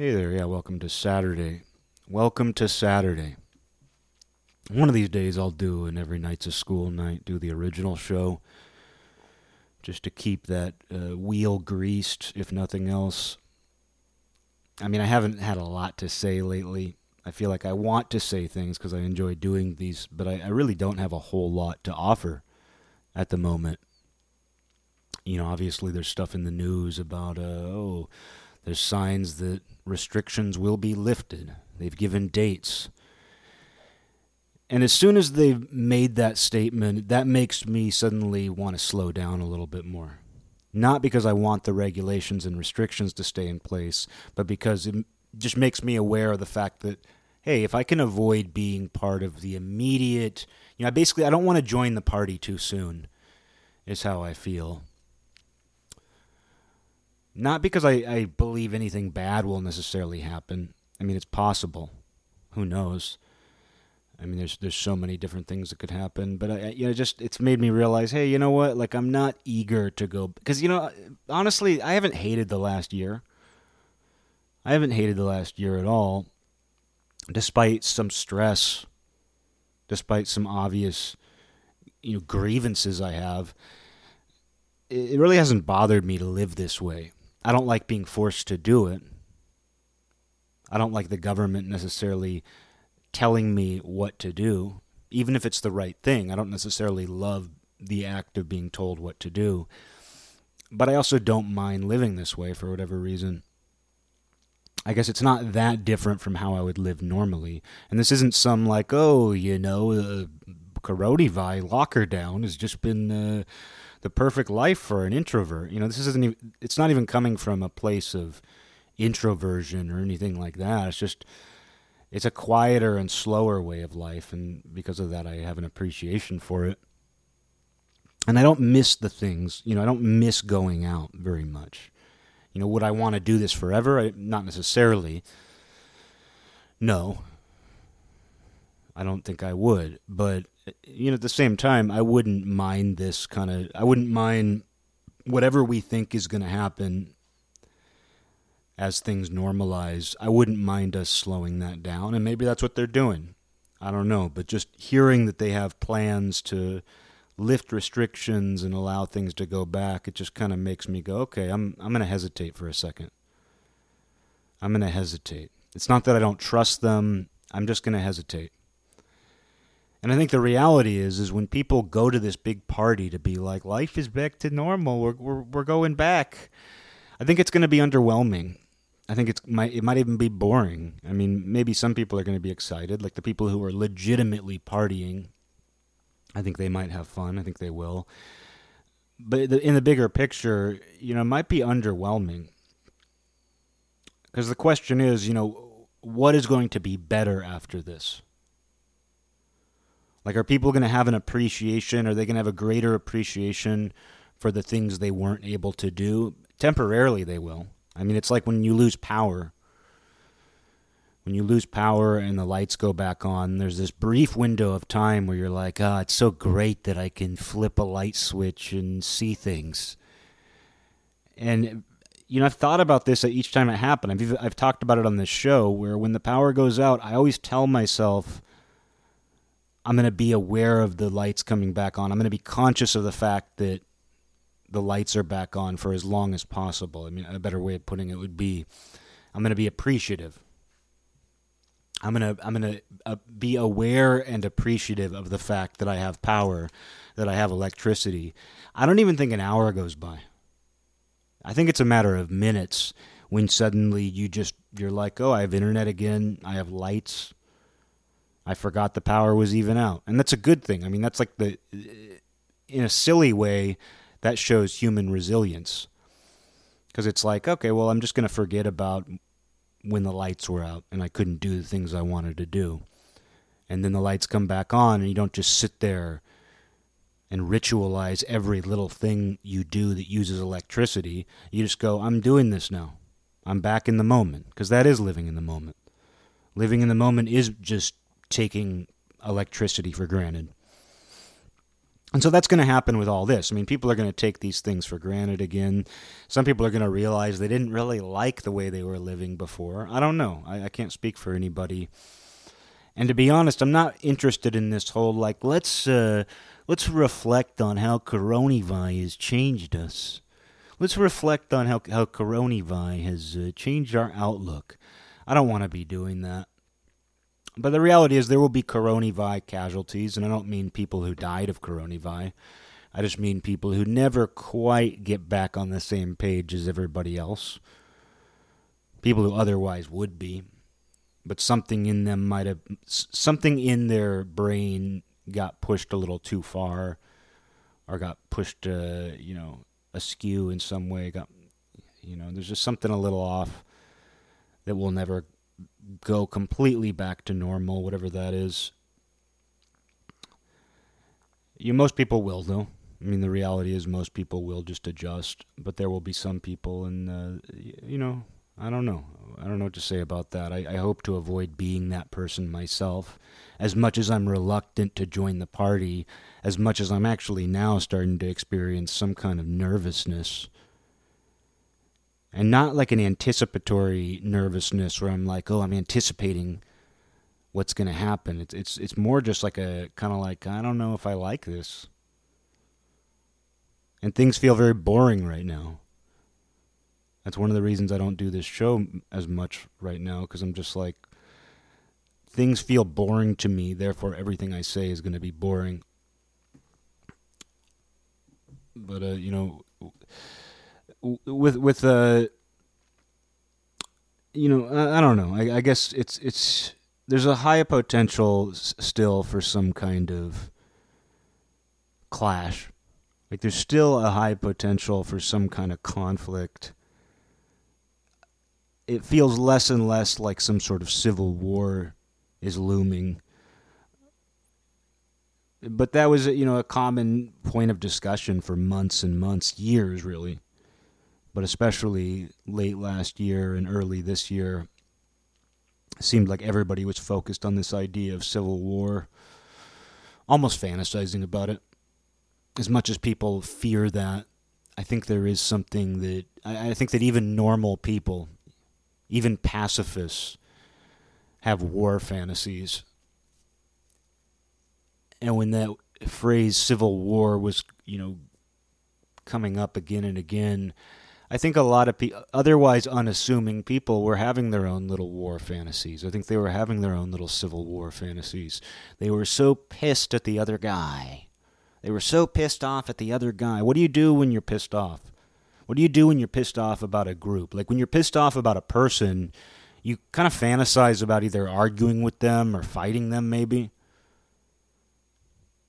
Hey there, yeah, welcome to Saturday. Welcome to Saturday. One of these days I'll do an every night's a school night, do the original show, just to keep that uh, wheel greased, if nothing else. I mean, I haven't had a lot to say lately. I feel like I want to say things because I enjoy doing these, but I, I really don't have a whole lot to offer at the moment. You know, obviously there's stuff in the news about, uh, oh, there's signs that restrictions will be lifted. They've given dates. And as soon as they've made that statement, that makes me suddenly want to slow down a little bit more. Not because I want the regulations and restrictions to stay in place, but because it just makes me aware of the fact that, hey, if I can avoid being part of the immediate, you know, basically, I don't want to join the party too soon, is how I feel. Not because I, I believe anything bad will necessarily happen. I mean, it's possible. Who knows? I mean, there's there's so many different things that could happen, but I, you know, just it's made me realize, hey, you know what? Like, I'm not eager to go because you know, honestly, I haven't hated the last year. I haven't hated the last year at all, despite some stress, despite some obvious, you know, grievances I have. It really hasn't bothered me to live this way. I don't like being forced to do it. I don't like the government necessarily telling me what to do, even if it's the right thing. I don't necessarily love the act of being told what to do. But I also don't mind living this way for whatever reason. I guess it's not that different from how I would live normally. And this isn't some like, oh, you know, uh, locker down has just been uh, the perfect life for an introvert. You know, this isn't even, it's not even coming from a place of introversion or anything like that. It's just it's a quieter and slower way of life and because of that I have an appreciation for it. And I don't miss the things, you know, I don't miss going out very much. You know, would I want to do this forever? I, not necessarily. No. I don't think I would, but you know, at the same time, I wouldn't mind this kind of. I wouldn't mind whatever we think is going to happen as things normalize. I wouldn't mind us slowing that down, and maybe that's what they're doing. I don't know, but just hearing that they have plans to lift restrictions and allow things to go back, it just kind of makes me go, okay, I'm I'm going to hesitate for a second. I'm going to hesitate. It's not that I don't trust them. I'm just going to hesitate. And I think the reality is, is when people go to this big party to be like, life is back to normal, we're we're, we're going back. I think it's going to be underwhelming. I think it's might it might even be boring. I mean, maybe some people are going to be excited, like the people who are legitimately partying. I think they might have fun. I think they will. But in the bigger picture, you know, it might be underwhelming. Because the question is, you know, what is going to be better after this? Like, are people going to have an appreciation? Are they going to have a greater appreciation for the things they weren't able to do? Temporarily, they will. I mean, it's like when you lose power. When you lose power and the lights go back on, there's this brief window of time where you're like, ah, oh, it's so great that I can flip a light switch and see things. And, you know, I've thought about this each time it happened. I've, I've talked about it on this show where when the power goes out, I always tell myself, I'm going to be aware of the lights coming back on. I'm going to be conscious of the fact that the lights are back on for as long as possible. I mean, a better way of putting it would be I'm going to be appreciative. I'm going to I'm going to uh, be aware and appreciative of the fact that I have power, that I have electricity. I don't even think an hour goes by. I think it's a matter of minutes when suddenly you just you're like, "Oh, I have internet again. I have lights. I forgot the power was even out. And that's a good thing. I mean, that's like the, in a silly way, that shows human resilience. Because it's like, okay, well, I'm just going to forget about when the lights were out and I couldn't do the things I wanted to do. And then the lights come back on, and you don't just sit there and ritualize every little thing you do that uses electricity. You just go, I'm doing this now. I'm back in the moment. Because that is living in the moment. Living in the moment is just taking electricity for granted. And so that's going to happen with all this. I mean, people are going to take these things for granted again. Some people are going to realize they didn't really like the way they were living before. I don't know. I, I can't speak for anybody. And to be honest, I'm not interested in this whole like let's uh, let's reflect on how coronavirus has changed us. Let's reflect on how how coronavirus has uh, changed our outlook. I don't want to be doing that. But the reality is there will be coronavirus casualties, and I don't mean people who died of coronavirus. I just mean people who never quite get back on the same page as everybody else. People who otherwise would be. But something in them might have, something in their brain got pushed a little too far or got pushed, uh, you know, askew in some way. Got, you know, there's just something a little off that will never go completely back to normal, whatever that is. You most people will though. I mean, the reality is most people will just adjust, but there will be some people, and uh, you know, I don't know. I don't know what to say about that. I, I hope to avoid being that person myself. As much as I'm reluctant to join the party, as much as I'm actually now starting to experience some kind of nervousness and not like an anticipatory nervousness where I'm like, oh, I'm anticipating what's going to happen. It's it's it's more just like a kind of like I don't know if I like this. And things feel very boring right now. That's one of the reasons I don't do this show as much right now because I'm just like things feel boring to me, therefore everything I say is going to be boring. But uh, you know, with with uh you know I, I don't know. I, I, guess it's it's there's a high potential s- still for some kind of clash. Like there's still a high potential for some kind of conflict. It feels less and less like some sort of civil war is looming. But that was you know a common point of discussion for months and months years really but especially late last year and early this year, seemed like everybody was focused on this idea of civil war, almost fantasizing about it. As much as people fear that, I think there is something that I, I think that even normal people, even pacifists, have war fantasies. And when that phrase civil war was, you know, coming up again and again, I think a lot of people, otherwise unassuming people, were having their own little war fantasies. I think they were having their own little civil war fantasies. They were so pissed at the other guy. They were so pissed off at the other guy. What do you do when you're pissed off? What do you do when you're pissed off about a group? Like when you're pissed off about a person, you kind of fantasize about either arguing with them or fighting them, maybe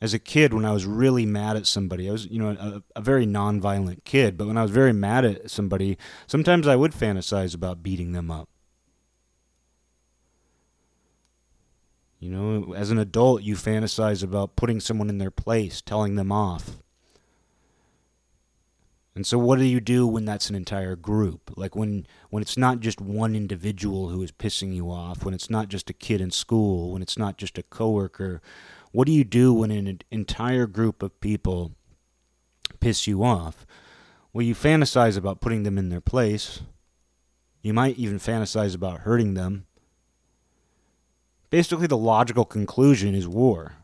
as a kid when I was really mad at somebody. I was, you know, a, a, very nonviolent kid, but when I was very mad at somebody, sometimes I would fantasize about beating them up. You know, as an adult, you fantasize about putting someone in their place, telling them off. And so what do you do when that's an entire group? Like when when it's not just one individual who is pissing you off, when it's not just a kid in school, when it's not just a coworker, what do you do when an entire group of people piss you off? Well, you fantasize about putting them in their place. You might even fantasize about hurting them. Basically, the logical conclusion is war.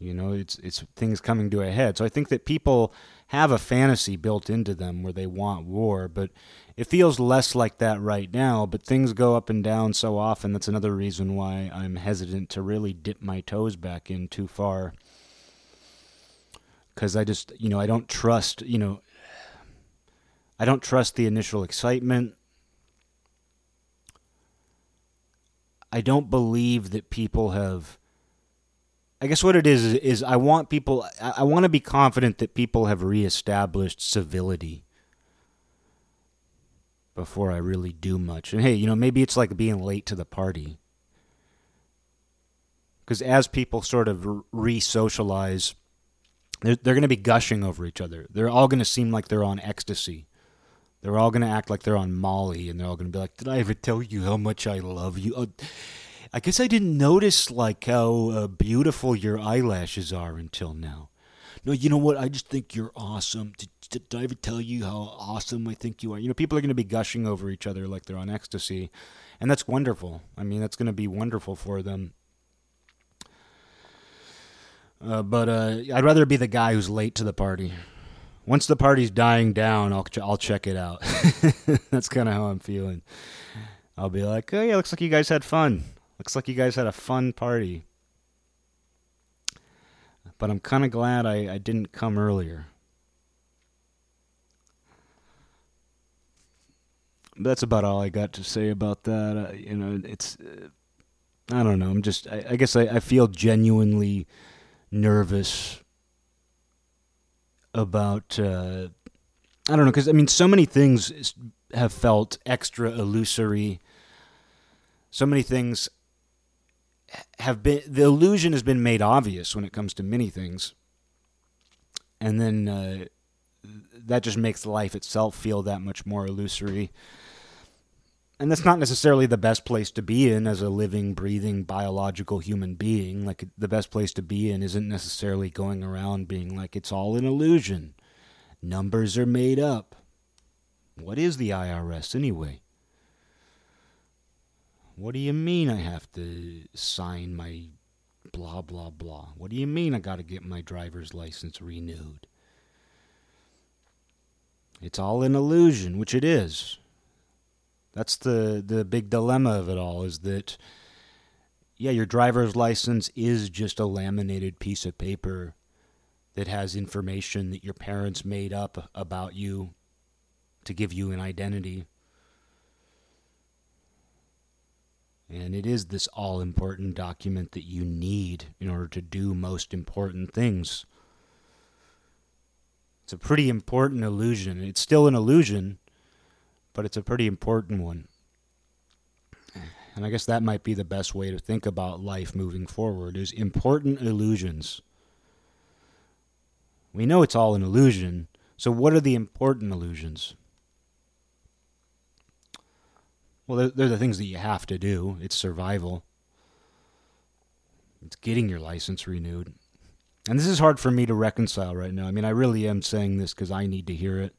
You know, it's it's things coming to a head. So I think that people have a fantasy built into them where they want war, but it feels less like that right now, but things go up and down so often. That's another reason why I'm hesitant to really dip my toes back in too far. Because I just, you know, I don't trust, you know, I don't trust the initial excitement. I don't believe that people have. I guess what it is is, I want people. I, I want to be confident that people have reestablished civility before I really do much. And hey, you know, maybe it's like being late to the party. Because as people sort of re socialize, they're, they're going to be gushing over each other. They're all going to seem like they're on ecstasy. They're all going to act like they're on Molly, and they're all going to be like, Did I ever tell you how much I love you? Oh, I guess I didn't notice like how uh, beautiful your eyelashes are until now. No, you know what? I just think you're awesome. Did, did I ever tell you how awesome I think you are? You know, people are going to be gushing over each other like they're on ecstasy, and that's wonderful. I mean, that's going to be wonderful for them. Uh, but uh, I'd rather be the guy who's late to the party. Once the party's dying down, I'll ch- I'll check it out. that's kind of how I'm feeling. I'll be like, oh yeah, looks like you guys had fun. Looks like you guys had a fun party. But I'm kind of glad I, I didn't come earlier. That's about all I got to say about that. Uh, you know, it's. Uh, I don't know. I'm just. I, I guess I, I feel genuinely nervous about. Uh, I don't know, because, I mean, so many things have felt extra illusory. So many things have been the illusion has been made obvious when it comes to many things, and then uh, that just makes life itself feel that much more illusory. And that's not necessarily the best place to be in as a living, breathing, biological human being. Like the best place to be in isn't necessarily going around being like it's all an illusion. Numbers are made up. What is the IRS anyway? What do you mean I have to sign my blah, blah, blah? What do you mean I got to get my driver's license renewed? It's all an illusion, which it is. That's the, the big dilemma of it all is that, yeah, your driver's license is just a laminated piece of paper that has information that your parents made up about you to give you an identity. And it is this all important document that you need in order to do most important things. It's a pretty important illusion. It's still an illusion, but it's a pretty important one. And I guess that might be the best way to think about life moving forward is important illusions. We know it's all an illusion, so what are the important illusions? Well, they're, the things that you have to do. It's survival. It's getting your license renewed. And this is hard for me to reconcile right now. I mean, I really am saying this because I need to hear it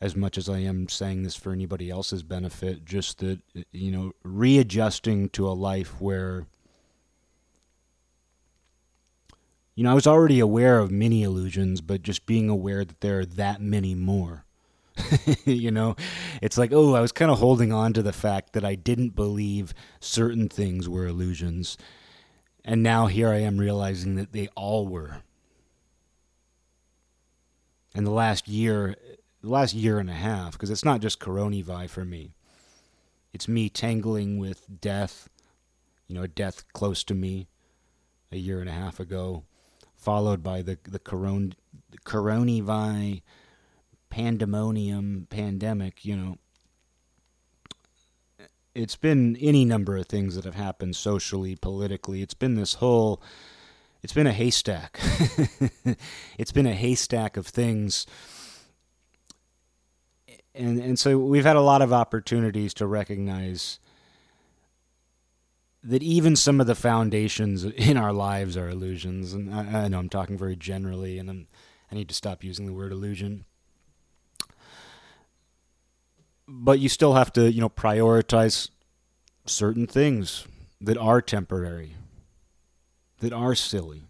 as much as I am saying this for anybody else's benefit. Just that, you know, readjusting to a life where, you know, I was already aware of many illusions, but just being aware that there are that many more. you know, it's like, oh, I was kind of holding on to the fact that I didn't believe certain things were illusions. And now here I am realizing that they all were. And the last year, the last year and a half, because it's not just coronavirus for me. It's me tangling with death, you know, a death close to me a year and a half ago, followed by the the coron coronavirus pandemonium pandemic, you know, it's been any number of things that have happened socially, politically. It's been this whole it's been a haystack. it's been a haystack of things. And and so we've had a lot of opportunities to recognize that even some of the foundations in our lives are illusions. And I, I know I'm talking very generally, and I'm, I need to stop using the word illusion but you still have to, you know, prioritize certain things that are temporary, that are silly,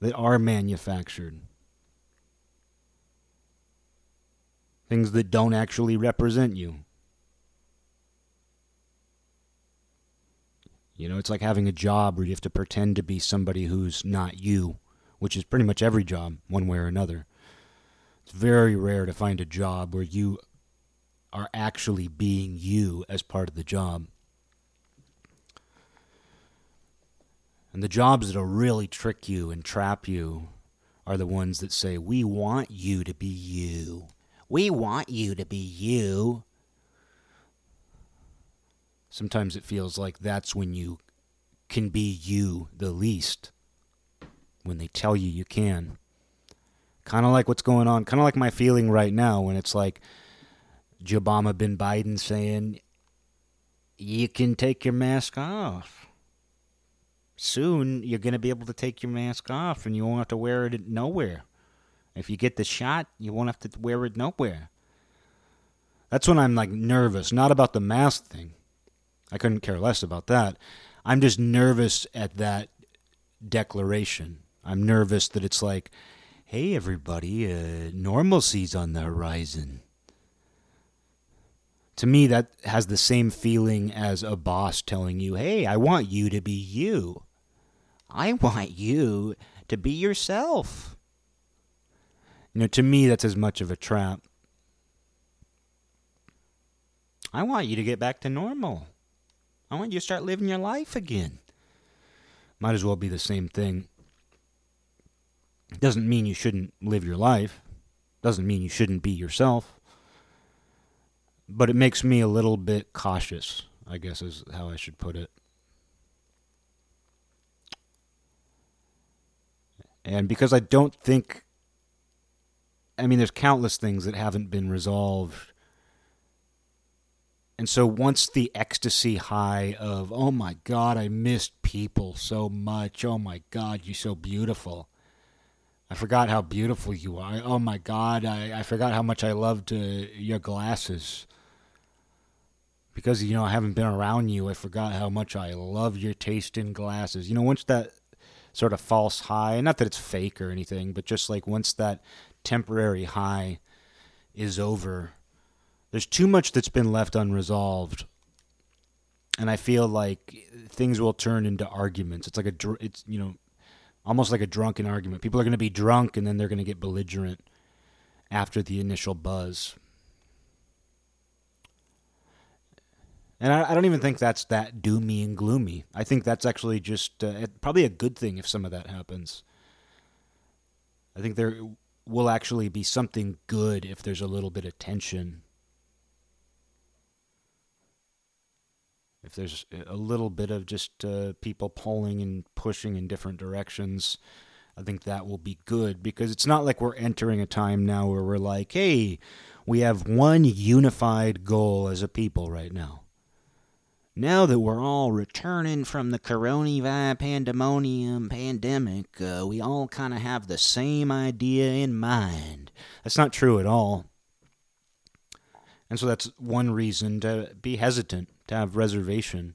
that are manufactured. Things that don't actually represent you. You know, it's like having a job where you have to pretend to be somebody who's not you, which is pretty much every job, one way or another. It's very rare to find a job where you are actually being you as part of the job. And the jobs that'll really trick you and trap you are the ones that say, We want you to be you. We want you to be you. Sometimes it feels like that's when you can be you the least, when they tell you you can. Kind of like what's going on, kind of like my feeling right now when it's like, Obama bin Biden saying, you can take your mask off. Soon, you're going to be able to take your mask off and you won't have to wear it nowhere. If you get the shot, you won't have to wear it nowhere. That's when I'm like nervous, not about the mask thing. I couldn't care less about that. I'm just nervous at that declaration. I'm nervous that it's like, hey, everybody, uh, normalcy's on the horizon. To me, that has the same feeling as a boss telling you, hey, I want you to be you. I want you to be yourself. You know, to me, that's as much of a trap. I want you to get back to normal. I want you to start living your life again. Might as well be the same thing. It Doesn't mean you shouldn't live your life. Doesn't mean you shouldn't be yourself. But it makes me a little bit cautious, I guess is how I should put it. And because I don't think I mean there's countless things that haven't been resolved and so once the ecstasy high of, oh my God, I missed people so much. Oh my God, you're so beautiful. I forgot how beautiful you are. Oh my God, I, I forgot how much I loved uh, your glasses. Because, you know, I haven't been around you, I forgot how much I love your taste in glasses. You know, once that sort of false high, not that it's fake or anything, but just like once that temporary high is over, there's too much that's been left unresolved. And i feel like things will turn into arguments. It's like a it's you know almost like a drunken argument. People are going to be drunk and then they're going to get belligerent after the initial buzz and I, I, don't even think that's that doomy and gloomy. I think that's actually just uh, probably a good thing if some of that happens. I think there will actually be something good if there's a little bit of tension. If there's a little bit of just uh, people pulling and pushing in different directions, I think that will be good. Because it's not like we're entering a time now where we're like, hey, we have one unified goal as a people right now. Now that we're all returning from the coronavirus pandemonium pandemic, uh, we all kind of have the same idea in mind. That's not true at all. And so that's one reason to be hesitant to have reservation.